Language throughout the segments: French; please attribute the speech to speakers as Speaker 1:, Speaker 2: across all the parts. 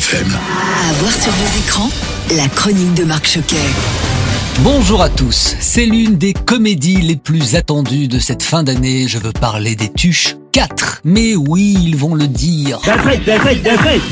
Speaker 1: FM.
Speaker 2: À voir sur vos écrans, la chronique de Marc Choquet.
Speaker 3: Bonjour à tous, c'est l'une des comédies les plus attendues de cette fin d'année, je veux parler des Tuches 4. Mais oui, ils vont le dire.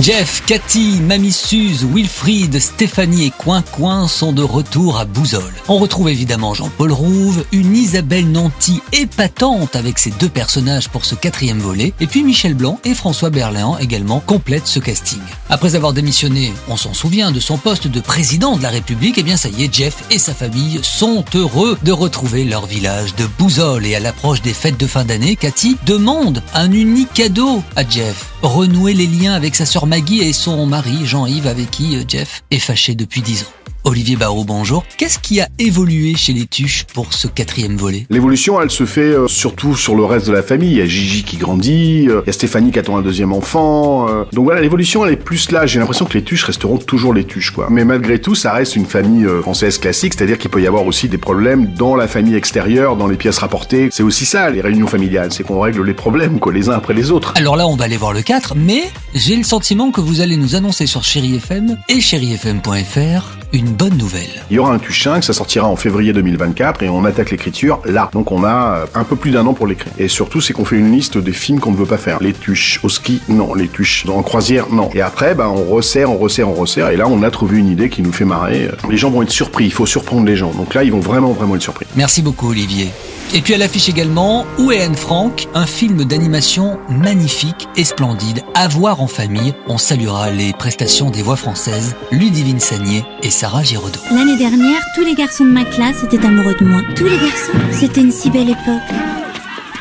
Speaker 3: Jeff, Cathy, Mamie Suze, Wilfried, Stéphanie et Coin Coin sont de retour à Bouzol. On retrouve évidemment Jean-Paul Rouve, une Isabelle Nanty épatante avec ses deux personnages pour ce quatrième volet, et puis Michel Blanc et François Berléand également complètent ce casting. Après avoir démissionné, on s'en souvient, de son poste de président de la République, et bien ça y est, Jeff et sa famille sont heureux de retrouver leur village de Bouzol. Et à l'approche des fêtes de fin d'année, Cathy demande un unique cadeau à Jeff. Renouer les liens avec sa sœur Maggie et son mari Jean-Yves avec qui euh, Jeff est fâché depuis 10 ans. Olivier Barraud, bonjour. Qu'est-ce qui a évolué chez les Tuches pour ce quatrième volet?
Speaker 4: L'évolution, elle se fait euh, surtout sur le reste de la famille. Il y a Gigi qui grandit, euh, il y a Stéphanie qui attend un deuxième enfant. Donc voilà, l'évolution, elle est plus là. J'ai l'impression que les Tuches resteront toujours les Tuches, quoi. Mais malgré tout, ça reste une famille française classique, c'est-à-dire qu'il peut y avoir aussi des problèmes dans la famille extérieure, dans les pièces rapportées. C'est aussi ça, les réunions familiales, c'est qu'on règle les problèmes, quoi, les uns après les autres.
Speaker 3: Alors là, on va aller voir le 4, mais j'ai le sentiment que vous allez nous annoncer sur Chéri FM et chérifm.fr une bonne nouvelle.
Speaker 4: Il y aura un Tuche 5, ça sortira en février 2024 et on attaque l'écriture là. Donc on a euh, un peu plus d'un an pour l'écrire. Et surtout, c'est qu'on fait une liste des films qu'on ne veut pas faire. Les Tuches au ski, non. Les Tuches en croisière, non. Et après, bah, on resserre, on resserre, on resserre. Et là, on a trouvé une idée qui nous fait marrer. Les gens vont être surpris. Il faut surprendre les gens. Donc là, ils vont vraiment, vraiment être surpris.
Speaker 3: Merci beaucoup Olivier. Et puis à l'affiche également, Où est Anne Frank Un film d'animation magnifique et splendide. À voir en famille, on saluera les prestations des voix françaises Ludivine Sagnier et Sarah Giraudot.
Speaker 5: L'année dernière, tous les garçons de ma classe étaient amoureux de moi. Tous les garçons. C'était une si belle époque.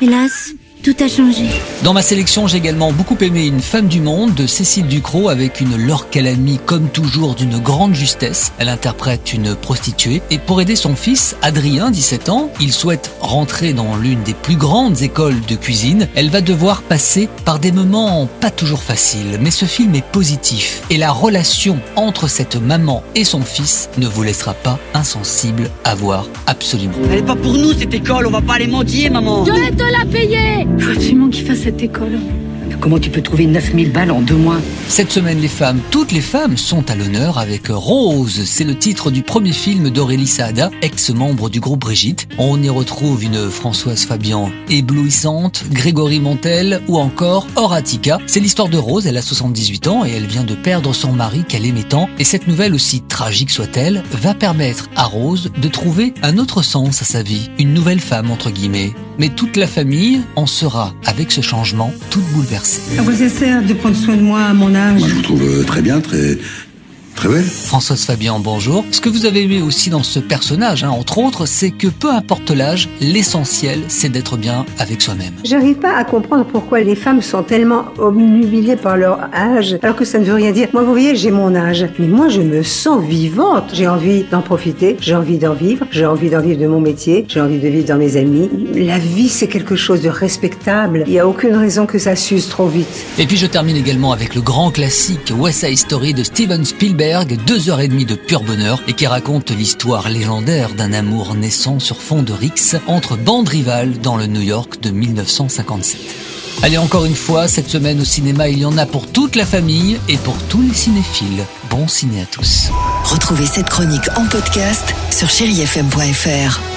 Speaker 5: Hélas, tout a changé.
Speaker 3: Dans ma sélection, j'ai également beaucoup aimé Une femme du monde de Cécile Ducrot avec une Laure Calamy comme toujours d'une grande justesse. Elle interprète une prostituée et pour aider son fils, Adrien, 17 ans, il souhaite rentrer dans l'une des plus grandes écoles de cuisine. Elle va devoir passer par des moments pas toujours faciles, mais ce film est positif et la relation entre cette maman et son fils ne vous laissera pas insensible à voir absolument.
Speaker 6: Elle est pas pour nous cette école, on va pas les mendier, maman.
Speaker 5: vais te la payer Faut absolument qu'il fasse cette école.
Speaker 6: Comment tu peux trouver 9000 balles en deux mois
Speaker 3: Cette semaine, les femmes, toutes les femmes sont à l'honneur avec Rose. C'est le titre du premier film d'Aurélie Saada, ex-membre du groupe Brigitte. On y retrouve une Françoise Fabian éblouissante, Grégory Montel ou encore Horatica. C'est l'histoire de Rose, elle a 78 ans et elle vient de perdre son mari qu'elle aimait tant. Et cette nouvelle, aussi tragique soit-elle, va permettre à Rose de trouver un autre sens à sa vie. Une nouvelle femme, entre guillemets. Mais toute la famille en sera, avec ce changement, toute bouleversée.
Speaker 7: À quoi ça sert de prendre soin de moi à mon âge
Speaker 1: Moi, je vous trouve euh, très bien, très, très belle.
Speaker 3: Françoise Fabian, bonjour. Ce que vous avez aimé aussi dans ce personnage, hein, entre autres, c'est que peu importe l'âge, l'essentiel, c'est d'être bien avec soi-même.
Speaker 7: J'arrive pas à comprendre pourquoi les femmes sont tellement obnubilées par leur âge, alors que ça ne veut rien dire. Moi, vous voyez, j'ai mon âge, mais moi, je me sens vivante. J'ai envie d'en profiter, j'ai envie d'en vivre, j'ai envie d'en vivre de mon métier, j'ai envie de vivre dans mes amis. La vie, c'est quelque chose de respectable. Il n'y a aucune raison que ça s'use trop vite.
Speaker 3: Et puis je termine également avec le grand classique West Side Story de Steven Deux heures et demie de pur bonheur, et qui raconte l'histoire légendaire d'un amour naissant sur fond de rix entre bandes rivales dans le New York de 1957. Allez, encore une fois, cette semaine au cinéma, il y en a pour toute la famille et pour tous les cinéphiles. Bon ciné à tous.
Speaker 2: Retrouvez cette chronique en podcast sur chérifm.fr.